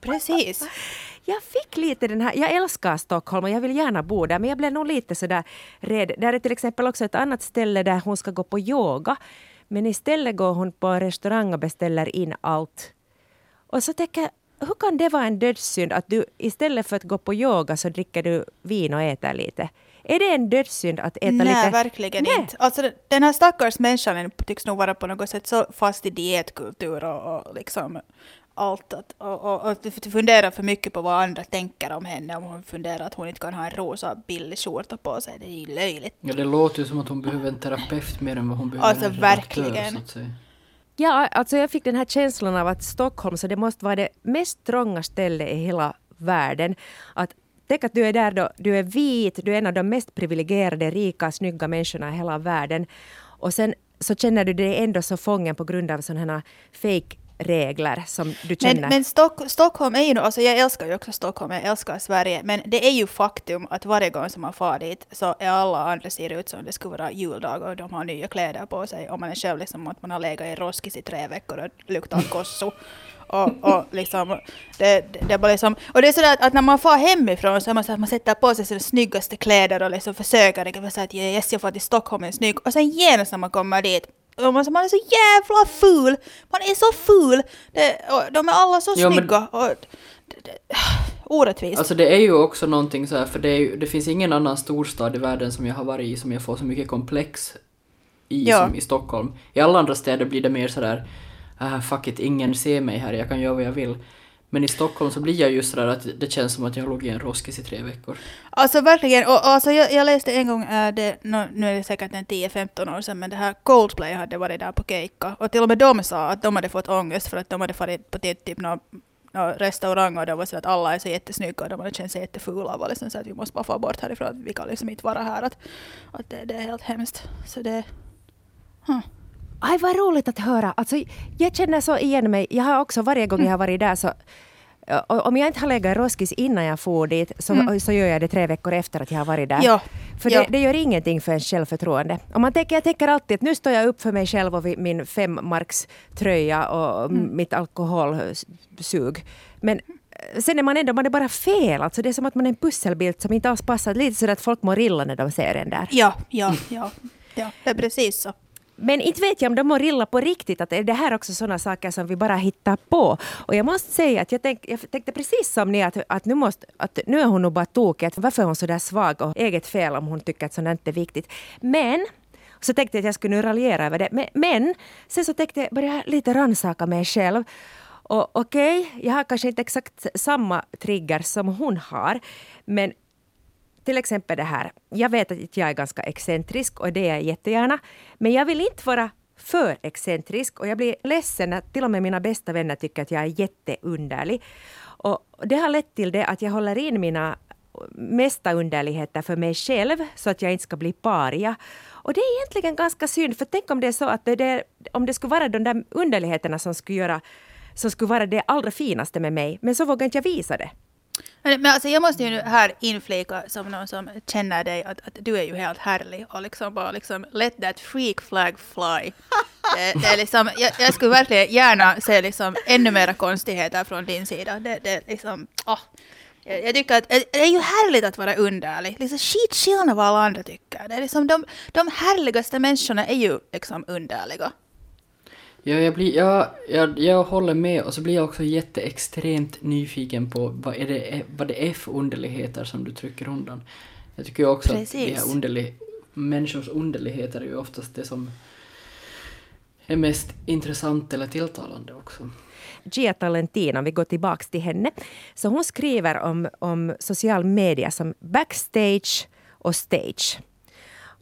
Precis. Jag fick lite den här, jag älskar Stockholm och jag vill gärna bo där, men jag blev nog lite sådär rädd. Där är till exempel också ett annat ställe där hon ska gå på yoga, men istället går hon på en restaurang och beställer in allt. Och så tänker jag, hur kan det vara en dödssynd att du istället för att gå på yoga så dricker du vin och äter lite? Är det en dödssynd att äta Nej, lite? Nej, verkligen Nej. inte. Alltså, den här stackars människan tycks nog vara på något sätt så fast i dietkultur och, och liksom allt. Att, och, och, och fundera för mycket på vad andra tänker om henne. Om hon funderar att hon inte kan ha en rosa billig skjorta på sig. Det är ju löjligt. Ja, det låter ju som att hon behöver en terapeut mer än vad hon behöver alltså, en verkligen. redaktör. Så att säga. Ja, alltså jag fick den här känslan av att Stockholm, så det måste vara det mest trånga stället i hela världen. Att Tänk att du är där då, du är vit, du är en av de mest privilegierade, rika, snygga människorna i hela världen. Och sen så känner du dig ändå så fången på grund av sådana här fake regler som du känner. Men, men Stock, Stockholm är ju, alltså jag älskar ju också Stockholm, jag älskar Sverige, men det är ju faktum att varje gång som man far dit så är alla andra ser ut som det skulle vara juldag och de har nya kläder på sig och man är själv liksom att man har legat i roskis i tre veckor och luktar [LAUGHS] kosso. Och, och, liksom, det, det, det bara liksom, och det är sådär att när man far hemifrån så är man så att man sätter på sig sina snyggaste kläder och liksom försöker liksom, så att yes, jag får till Stockholm är snygg. Och sen genast när man kommer dit och man, man är så jävla ful! Man är så ful! Det, de är alla så jo, snygga. Men... Och, det, det, [SIGHS] orättvist. Alltså det är ju också någonting så här, för det, ju, det finns ingen annan storstad i världen som jag har varit i som jag får så mycket komplex i ja. som i Stockholm. I alla andra städer blir det mer sådär ah, fuck it, ingen ser mig här, jag kan göra vad jag vill. Men i Stockholm så blir jag just sådär att det känns som att jag har låg i en roskis i tre veckor. Alltså verkligen, och alltså jag, jag läste en gång, äh, det, no, nu är det säkert en 10-15 år sedan, men det här Coldplay hade varit där på Keikka. Och till och med de sa att de hade fått ångest för att de hade farit på typ någon no, restaurang och de var så att alla är så jättesnygga och de hade känt sig jättefula och var liksom så att vi måste bara få bort härifrån, vi kan liksom inte vara här. Att, att det, det är helt hemskt. Så det... Huh. Aj, vad roligt att höra. Alltså, jag känner så igen mig. Jag har också varje gång jag har varit där så om jag inte har legat i roskis innan jag for dit så, mm. så gör jag det tre veckor efter att jag har varit där. Ja. För ja. Det, det, gör ingenting för ens självförtroende. Om man tänker, jag tänker alltid att nu står jag upp för mig själv och min femmarkströja och mm. mitt alkoholsug. Men eh, sen är man ändå man är bara fel. Alltså det är som att man är en pusselbild som inte alls passar. Lite så att folk mår illa när de ser en där. Ja, ja, ja. ja det är precis så. Men inte vet jag om de mår illa på riktigt, att är det här också sådana saker som vi bara hittar på? Och jag måste säga att jag, tänk, jag tänkte precis som ni att, att, nu, måste, att nu är hon nog bara tokig. Att varför är hon så där svag och eget fel om hon tycker att sånt inte är viktigt? Men så tänkte jag att jag skulle nu raljera över det. Men, men sen så tänkte jag, börja lite rannsaka mig själv. Och okej, okay, jag har kanske inte exakt samma trigger som hon har. Men till exempel det här. Jag vet att jag är ganska excentrisk och det är jag jättegärna. Men jag vill inte vara för excentrisk och jag blir ledsen när till och med mina bästa vänner tycker att jag är jätteunderlig. Och det har lett till det att jag håller in mina mesta underligheter för mig själv så att jag inte ska bli paria. Och det är egentligen ganska synd, för tänk om det är så att det, det, om det skulle vara de där underligheterna som skulle göra som skulle vara det allra finaste med mig, men så vågar inte jag visa det. Men, men alltså jag måste ju nu här inflika som någon som känner dig att, att du är ju helt härlig och liksom bara liksom let that freak flag fly. [LAUGHS] Det, det är liksom, jag, jag, skulle verkligen gärna se liksom ännu mera konstigheter från din sida. Det, det liksom, oh. jag, jag tycker att det är ju härligt att vara underlig. Liksom skitskillnad vad alla andra tycker. Det är liksom de, de härligaste människorna är ju liksom underliga. Ja, jag, blir, jag, jag, jag håller med och så blir jag också jätteextremt nyfiken på vad, är det, vad det är för underligheter som du trycker undan. Jag tycker också Precis. att de här underlig, människors underligheter är ju oftast det som är mest intressant eller tilltalande också. Gia Talentin, om vi går tillbaka till henne, så hon skriver om, om social media som backstage och stage.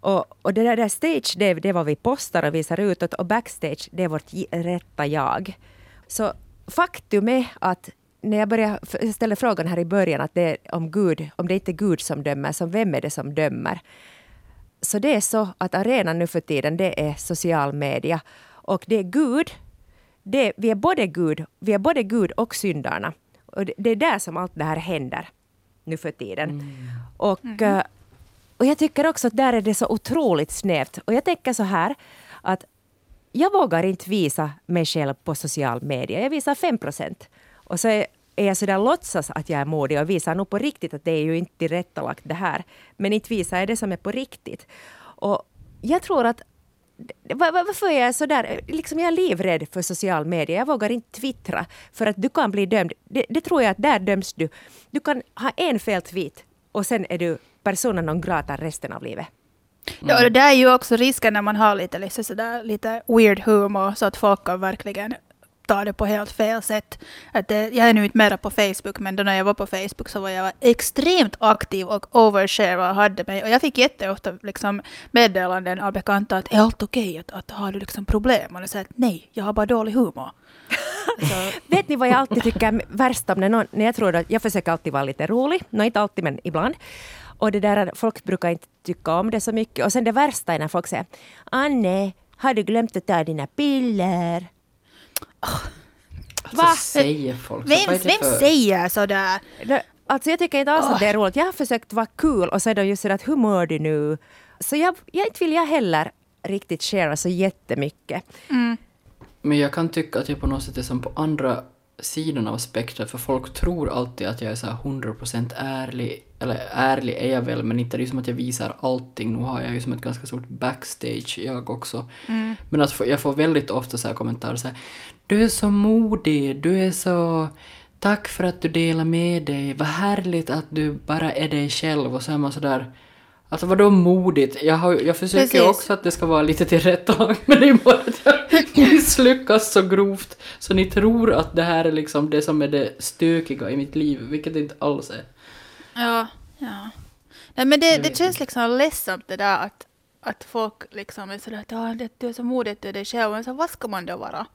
Och, och det där stage, det, det är vad vi postar och visar utåt och backstage, det är vårt rätta jag. Så faktum är att när jag började ställa frågan här i början att det är om Gud, om det inte är Gud som dömer, så vem är det som dömer? Så det är så att arenan nu för tiden, det är social media. Och det är Gud, det, vi är både Gud, vi är både Gud och syndarna. Och det, det är där som allt det här händer nu för tiden. Mm. Och mm. Och jag tycker också att där är det så otroligt snävt. Och jag tänker så här att jag vågar inte visa mig själv på social media. Jag visar 5 procent. Och så är, jag sådär låtsas att jag är modig och visar nog på riktigt att det är ju inte tillrättalagt det här. Men inte visar jag det som är på riktigt. Och jag tror att varför är jag så där? Liksom jag är livrädd för social media. Jag vågar inte twittra för att du kan bli dömd. Det, det tror jag att där döms du. Du kan ha en fel tweet och sen är du persona non grata resten av livet. Mm. Ja, och det är ju också risken när man har lite, liksom sådär, lite weird humor, så att folk kan verkligen ta det på helt fel sätt. Att det, jag är nu inte mera på Facebook, men då när jag var på Facebook så var jag extremt aktiv och overshare och hade mig. Och jag fick jätteofta liksom meddelanden av bekanta att är allt okej? Okay? Att, att har du liksom problem? Och jag sa att nej, jag har bara dålig humor. [LAUGHS] Vet ni vad jag alltid tycker är värst om när, någon, när jag tror att jag försöker alltid vara lite rolig, nå inte alltid men ibland. Och det där, folk brukar inte tycka om det så mycket. Och sen det värsta är när folk säger Anne, har du glömt att ta dina piller? Oh. Alltså, Va? säger folk Vem, vem för... säger sådär? Alltså jag tycker inte alls oh. att det är roligt. Jag har försökt vara kul och så är de just sådär att hur mår du nu? Så jag, jag inte vill jag heller riktigt share så jättemycket. Mm. Men jag kan tycka att jag på något sätt är som på andra sidan av spektrat, för folk tror alltid att jag är så här 100% ärlig, eller ärlig är jag väl, men inte det är som att jag visar allting. Nu har jag ju som ett ganska stort backstage, jag också. Mm. Men att jag får väldigt ofta så här kommentarer så här, du är så modig, du är så... Tack för att du delar med dig, vad härligt att du bara är dig själv och så är man sådär Alltså vadå modigt? Jag, har, jag försöker Precis. också att det ska vara lite tillrättalagt [LAUGHS] men det är bara att jag [LAUGHS] misslyckas så grovt så ni tror att det här är liksom det som är det stökiga i mitt liv, vilket det inte alls är. Ja, ja. Nej men det, det känns liksom ledsamt det där att, att folk liksom är sådär att ja, du är så modig att du är dig själv, men så vad ska man då vara?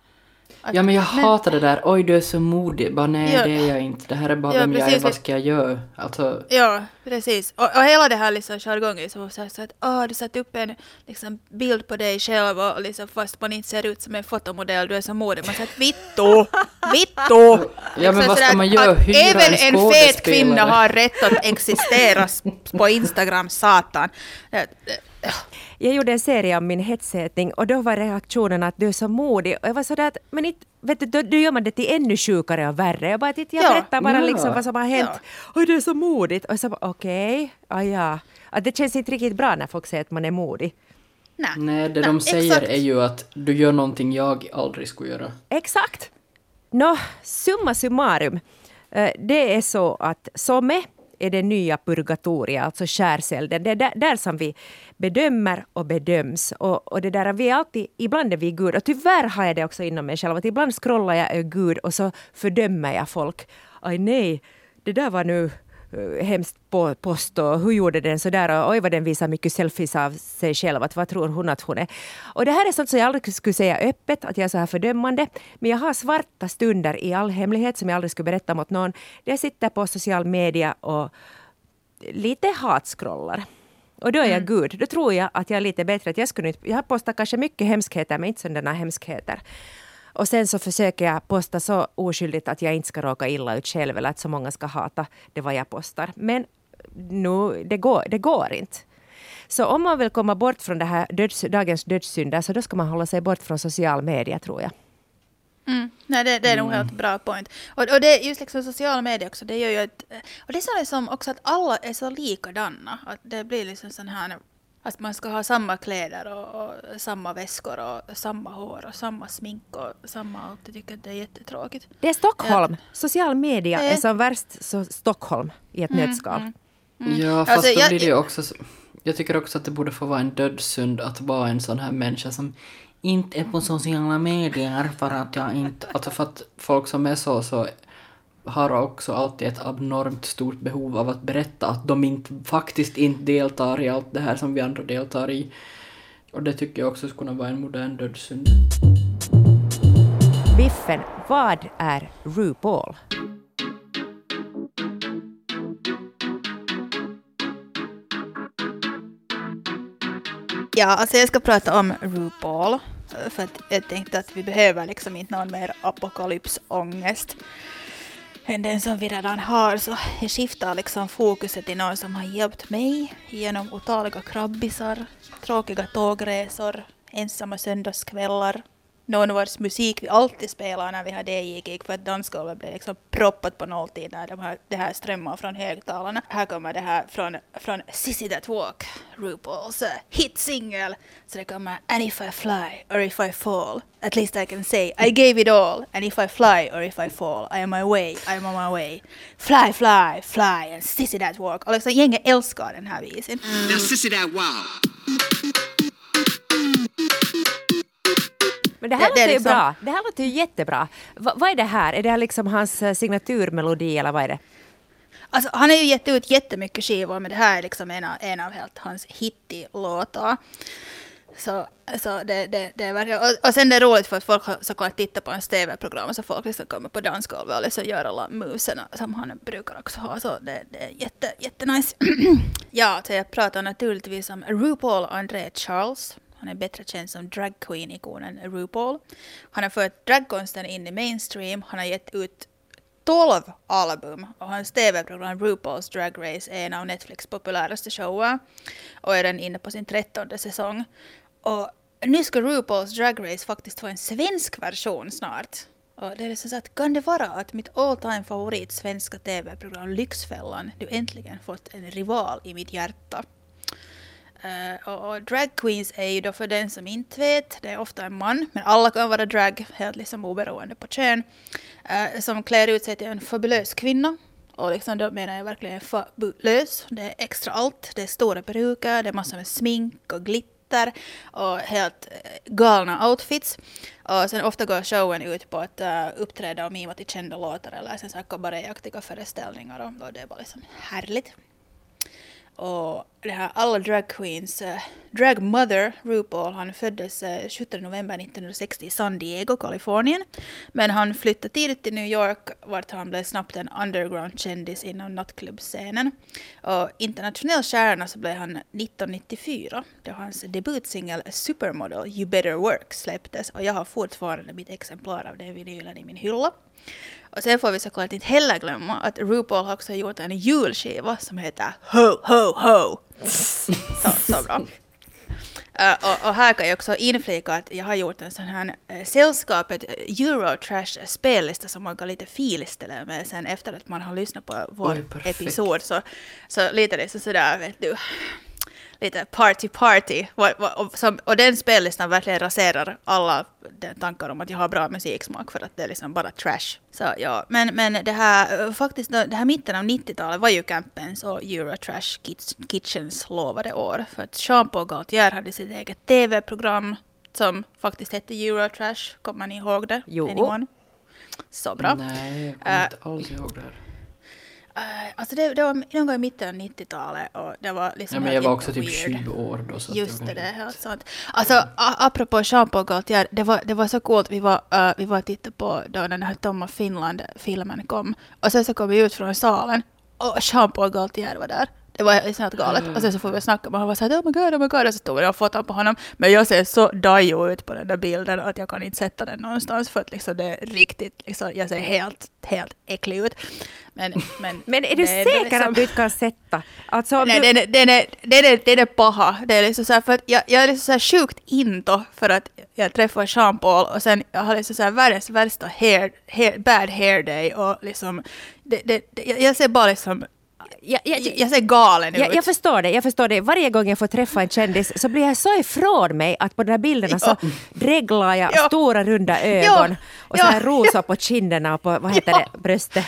Att, ja men jag men, hatar det där, oj du är så modig, bara nej ja, det är jag inte, det här är bara ja, vem precis, jag är, vad ska jag göra? Alltså... Ja, precis. Och, och hela det här liksom jargongen var så, så att åh, du satt upp en liksom, bild på dig själv och liksom, fast man inte ser ut som en fotomodell, du är så modig. Man säger vittu, vittu! Ja men liksom vad ska man göra, hyra Även en fet kvinna har rätt att existera på Instagram, satan. [LAUGHS] Jag gjorde en serie om min hetsätning och då var reaktionen att du är så modig. Och jag var sådär att, men inte, vet du, då, då gör man det till ännu sjukare och värre. Jag bara, jag ja. berättar bara ja. liksom vad som har hänt. Ja. Och det är så modigt. Och så okej, okay, ja. Att det känns inte riktigt bra när folk säger att man är modig. Nej, Nej det Nej, de säger exakt. är ju att du gör någonting jag aldrig skulle göra. Exakt. Nå, summa summarum. Eh, det är så att Somme är det nya purgatoriet, alltså skärselden. Det är där, där, som vi bedömer och bedöms. Och, och det där, vi är alltid, ibland är vi Gud. Och tyvärr har jag det också inom mig själv. Att ibland scrollar jag Gud och så fördömer jag folk. Aj nej, det där var nu hemskt på och hur gjorde den sådär och oj vad den visar mycket selfies av sig själv. Att vad tror hon att hon är? Och det här är sånt som jag aldrig skulle säga öppet, att jag är så här fördömande. Men jag har svarta stunder i all hemlighet som jag aldrig skulle berätta mot någon. Där jag sitter på social media och lite hatskrollar. Och då är jag mm. Gud. Då tror jag att jag är lite bättre. Att jag, skulle jag har postat kanske mycket hemskheter, men inte sådana hemskheter. Och sen så försöker jag posta så oskyldigt att jag inte ska råka illa ut själv eller att så många ska hata det vad jag postar. Men nu, det, går, det går inte. Så om man vill komma bort från det här döds, dagens dödssynder så då ska man hålla sig bort från social media tror jag. Mm. Nej, det, det är nog mm. helt bra point. Och, och det just liksom sociala medier också, det gör ju att... Och det är så liksom också att alla är så likadana. Att det blir liksom sån här... Att man ska ha samma kläder och, och, samma väskor och samma hår och samma smink och samma allt. Jag tycker att det är jättetråkigt. Det är Stockholm. Ja. Social media är som värst så Stockholm i ett mm, nötskal. Mm, mm. Ja, fast alltså, då blir det ju också... Jag tycker också att det borde få vara en dödssynd att vara en sån här människa som inte är på sociala medier för att jag inte... Alltså för att folk som är så, så har också alltid ett abnormt stort behov av att berätta att de inte, faktiskt inte deltar i allt det här som vi andra deltar i. Och det tycker jag också skulle kunna vara en modern dödssynd. Biffen, vad är RuPaul? Ja, alltså jag ska prata om RuPaul. För att jag tänkte att vi behöver liksom inte någon mer apokalypsångest den som vi redan har. Så jag skiftar liksom fokuset till någon som har hjälpt mig genom otaliga krabbisar, tråkiga tågresor, ensamma söndagskvällar, någon vars musik vi alltid spelar när vi har DJ-gig för att dansgolvet blir liksom proppat på nolltid när de här, det här strömmar från högtalarna. Här kommer det här från, från Sissy That Walk, RuPaul's uh, hitsingel. Så det kommer And if I fly or if I fall, at least I can say I gave it all. And if I fly or if I fall, I am my way, I am on my way. Fly, fly, fly and Sissy That Walk. Och liksom gänget älskar den här visen. Mm. Now Sissy That Walk. Men det här låter det liksom... ju bra. Det här låter ju jättebra. V vad är det här? Är det här liksom hans eh, signaturmelodi eller vad är det? Alltså, han har ju gett ut jättemycket skivor men det här är liksom en av, en av helt hans hitti-låtar. Så, så det, det, det är verkligen, och, och sen det är roligt för att folk har såklart tittat på hans TV-program så folk liksom kommer på dansgolvet och liksom gör alla muserna som han brukar också ha. Så det, det är jätte, jättenice. [CLEARS THROAT] ja, så jag pratar naturligtvis om RuPaul André Charles han är bättre känd som dragqueen-ikonen RuPaul. Han har fört dragkonsten in i mainstream. Han har gett ut 12 album och hans TV-program RuPaul's Drag Race är en av Netflix populäraste shower och är den inne på sin trettonde säsong. Och nu ska RuPaul's Drag Race faktiskt få en svensk version snart. Och det är liksom så att kan det vara att mitt all time favorit svenska TV-program Lyxfällan nu äntligen fått en rival i mitt hjärta. Uh, och, och drag queens är ju då för den som inte vet, det är ofta en man, men alla kan vara drag, helt liksom oberoende på kön, uh, som klär ut sig till en fabulös kvinna. Och liksom då menar jag verkligen fabulös. Det är extra allt. Det är stora peruker, det är massor med smink och glitter och helt uh, galna outfits. Och sen ofta går showen ut på att uh, uppträda och mima till kända låtar eller sen så här kabaréaktiga föreställningar och, och det är bara liksom härligt. Och det här, alla drag queens, dragmother drag mother RuPaul, han föddes eh, 17 november 1960 i San Diego, Kalifornien. Men han flyttade tidigt till New York vart han blev snabbt en underground-kändis inom nattklubbscenen. Och internationell stjärna så blev han 1994 då hans debutsingel Supermodel You Better Work släpptes och jag har fortfarande mitt exemplar av den vinylen i min hylla. Och sen får vi såklart inte heller glömma att RuPaul också har gjort en julskiva som heter Ho Ho Ho. [LAUGHS] Så, så bra. Uh, [LAUGHS] och, och, här kan jag också inflika att jag har gjort en sån här uh, sällskapet Eurotrash spellista som man kan lite filställa med sen efter att man har lyssnat på vår Oj, episod. Så, så lite liksom sådär vet du lite party party. Och, som, och den spellistan verkligen raserar alla tankar om att jag har bra musiksmak för att det är liksom bara trash. Så ja, men, men det här faktiskt, det här mitten av 90-talet var ju Campens och Eurotrash Kitchens lovade år. För att Jean-Paul Gaultier hade sitt eget TV-program som faktiskt hette Eurotrash. Kommer ni ihåg det? Jo. Anyone? Så bra. Nej, jag kommer inte alls ihåg det här. Uh, alltså det, det var någon gång i mitten av 90-talet och det var liksom Ja, men jag var också typ weird. 20 år då. Så Just det, det är helt sant. Alltså a- apropå Jean-Paul Gaultier, det var, det var så coolt. Vi var, uh, vi var och tittade på då den här Tom Finland-filmen kom. Och sen så kom vi ut från salen och Jean-Paul Gaultier var där. Det var liksom helt galet. Och sen så får vi snacka med honom och han var såhär oh my god, oh my god. Och så stod vi och fotade på honom. Men jag ser så dajo ut på den där bilden att jag kan inte sätta den någonstans för att liksom det är riktigt, liksom, jag ser helt, helt äcklig ut. Men, men, Men är du det säker liksom- att du inte kan sätta? Alltså, Nej, du, den, är, den, är, den, är, den är paha. Det är liksom så här, för att jag, jag är liksom så här sjukt into för att jag träffade Jean-Paul och sen jag har liksom så här världens värsta hair, hair, bad hair day och liksom det, det, det, jag ser bara liksom jag, jag, jag, ser galen ut. jag, jag förstår det, jag förstår det. Varje gång jag får träffa en kändis så blir jag så ifrån mig att på de där bilderna så dreglar jag Ja. stora runda ögon och så här rosa på kinderna och på vad heter det, bröstet.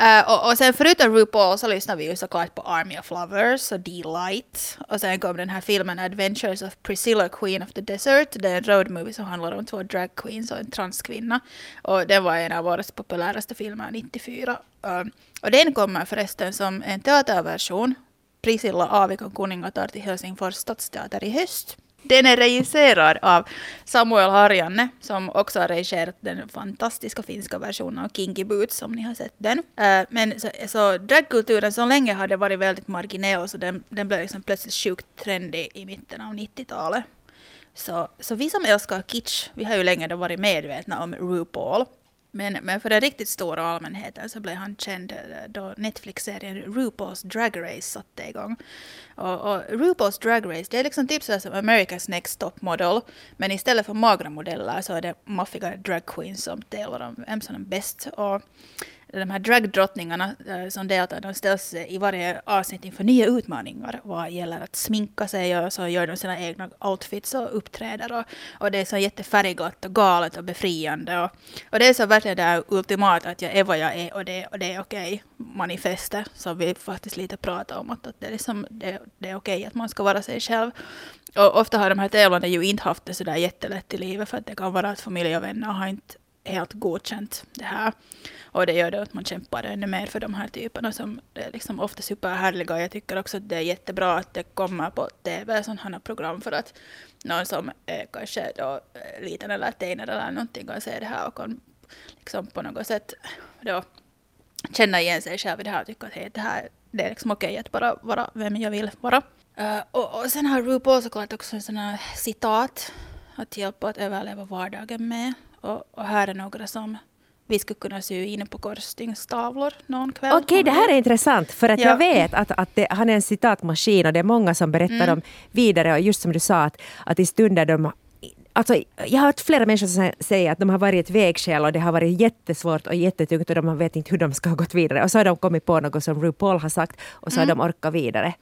Äh, och, och sen förutom RuPaul så lyssnar vi ju såklart på Army of Lovers och Delight. Och sen kom den här filmen Adventures of Priscilla Queen of the Desert. Det är en road movie som handlar om två drag queens och en transkvinna. Och den var en av årets populäraste filmer 94. Um, ähm, och den kommer förresten som en teaterversion. Priscilla Aavikon kuningatar till Helsingfors stadsteater i höst. Den är regisserad av Samuel Harjanne som också har regisserat den fantastiska finska versionen av Kinky Boots om ni har sett den. Eh, men så, så dragkulturen så länge hade varit väldigt marginell så den, den blev liksom plötsligt sjukt trendig i mitten av 90-talet. Så, så vi som älskar kitsch, vi har ju länge då varit medvetna om RuPaul. Men, men för den riktigt stora allmänheten så blev han känd eh, då Netflix-serien RuPaul's Drag Race satte igång. Och, och RuPaul's Drag Race, det är liksom typ sådär som America's Next Top Model. Men istället för magra modeller så är det maffiga drag queens som tävlar om vem som är bäst. Och de här dragdrottningarna eh, som deltar, de ställs eh, i varje avsnitt inför nya utmaningar vad gäller att sminka sig och så gör de sina egna outfits och uppträder. Och, och det är så jättefärgglatt och galet och befriande. Och, och det är så verkligen det här ultimata att jag är vad jag är och det, och det är okej manifestet som vi faktiskt lite pratar om. Att, att det, är liksom, det, det är okej att man ska vara sig själv. Och ofta har de här tävlande ju inte haft det sådär jättelätt i livet för att det kan vara att familj och vänner har inte helt godkänt det här. Och det gör det att man kämpar ännu mer för de här typerna som är liksom ofta superhärliga. Jag tycker också att det är jättebra att det kommer på TV sådana här program för att någon som är kanske då eh, liten eller teiner eller någonting kan se det här och kan liksom på något sätt då känna igen sig själv i det här och tycka att hej, det här det är liksom okej att bara vara vem jag vill vara. Uh, och, och sen har RuPaul såklart också en sån här citat att hjälpa att överleva vardagen med. Och, och här är några som vi skulle kunna sy in på korsstygngstavlor någon kväll. Okej, det här är intressant för att Ja. jag vet att, att det, han är en citatmaskin och det är många som berättar Mm. dem vidare och just som du sa att, att i stunder de Alltså, jag har hört flera människor som säger att de har varit ett vägskäl och det har varit jättesvårt och jättetungt och de vet inte hur de ska ha gått vidare. Och så har de kommit på något som RuPaul har sagt och så har Mm. de orkat vidare.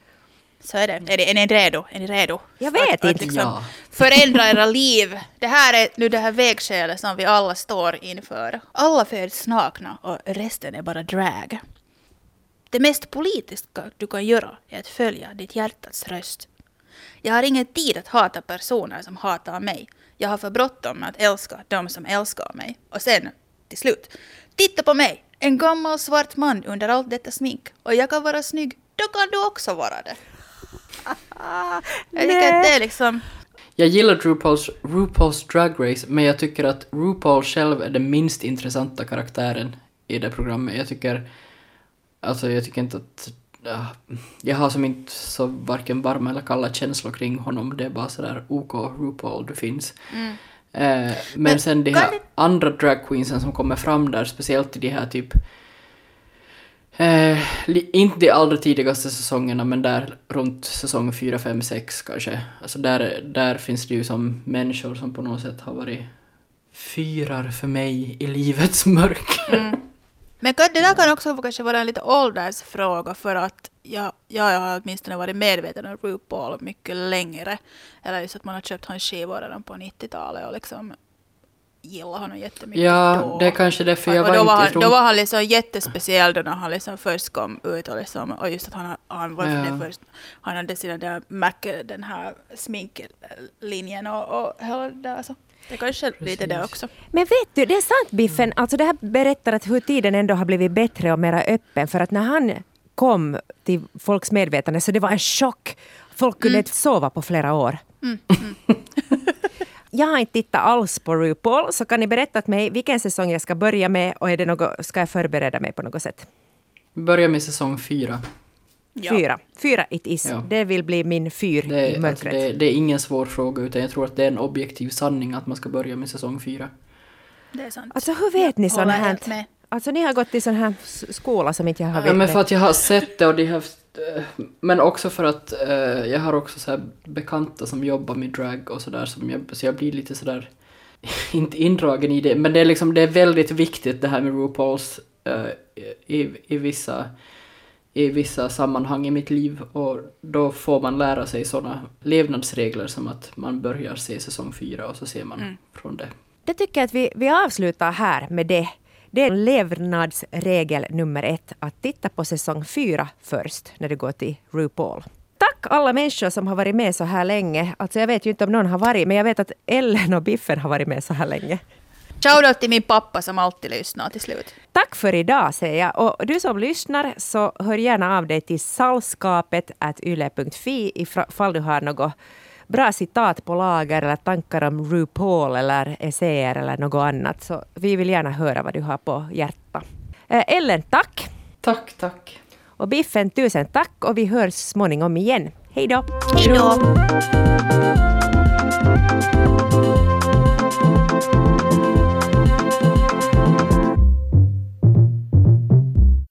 Så är det. Är, det, är ni redo? Är ni redo? Jag vet att, att inte. liksom Ja. Förändra era liv. Det här är nu det här vägskälet som vi alla står inför. Alla föds nakna och resten är bara drag. Det mest politiska du kan göra är att följa ditt hjärtats röst. Jag har ingen tid att hata personer som hatar mig. Jag har för bråttom att älska de som älskar mig. Och sen, till slut, titta på mig! En gammal svart man under allt detta smink. Och jag kan vara snygg, då kan du också vara det. [LAUGHS] Jag tycker att det är liksom... Jag gillar RuPaul's, RuPaul's Drag Race, men jag tycker att RuPaul själv är den minst intressanta karaktären i det programmet. Jag tycker... Alltså, jag tycker inte att... ja, jag har som inte så varken varma eller kalla känslor kring honom. Det är bara sådär OK, RuPaul, du finns. Eh, men, Men sen de här det- andra dragqueensen som kommer fram där, speciellt i de här typ... Eh, inte de allra tidigaste säsongerna, men där runt säsong 4, 5, 6 kanske. Alltså där, där finns det ju som människor som på något sätt har varit fyrar för mig i livets mörker. Mm. Men det där kan också kanske vara en lite åldersfråga för att jag, jag har åtminstone varit medveten om RuPaul mycket längre. Eller just att man har köpt hans skivor redan på 90-talet och liksom gillar honom jättemycket Ja, då. det är kanske därför jag och var då inte... var, han, då var han liksom jättespeciell då när han liksom först kom ut och, liksom, och just att han, han var Ja. det först, han hade sina där Mac, den här sminklinjen och, och hela det där så. Det kanske är lite det Precis. också. Men vet du, det är sant Biffen, alltså det här berättar att hur tiden ändå har blivit bättre och mera öppen. För att när han kom till folks medvetande så det var en chock. Folk kunde inte sova på flera år. Jag har inte tittat alls på RuPaul, så kan ni berätta åt mig vilken säsong jag ska börja med och är det något, ska jag förbereda mig på något sätt? Vi börjar med säsong fyra. Ja. Fyra. Fyra it is. Ja. Det vill bli min fyr Det i är, mörkret. alltså, det, det är ingen svår fråga, utan jag tror att det är en objektiv sanning att man ska börja med säsong fyra. Det är sant. Alltså hur vet ni sånt Håller här? med. Alltså ni har gått i sån här skola som inte jag har Ja, vet men för att jag har sett det och det har, men också för att eh, jag har också så bekanta som jobbar med drag och sådär, så jag blir lite sådär, [LAUGHS] inte indragen i det, men det är liksom, det är väldigt viktigt det här med RuPaul's eh, i, i vissa i vissa sammanhang i mitt liv och då får man lära sig sådana levnadsregler som att man börjar se säsong fyra och så ser man från det. Det tycker jag att vi, vi avslutar här med det. Det är levnadsregel nummer ett, att titta på säsong fyra först när du går till RuPaul. Tack alla människor som har varit med så här länge. Alltså jag vet ju inte om någon har varit, men jag vet att Ellen och Biffen har varit med så här länge. Shoutout till min pappa som alltid lyssnar till slut. Tack för idag säger jag. Och du som lyssnar så hör gärna av dig till salskapet yle.fi ifall du har något bra citat på lager eller tankar om RuPaul eller essäer eller något annat. Så vi vill gärna höra vad du har på hjärta. Eh, Ellen, tack. Tack, tack. Och Biffen, tusen tack och vi hörs småningom igen. Hej då. Hej då.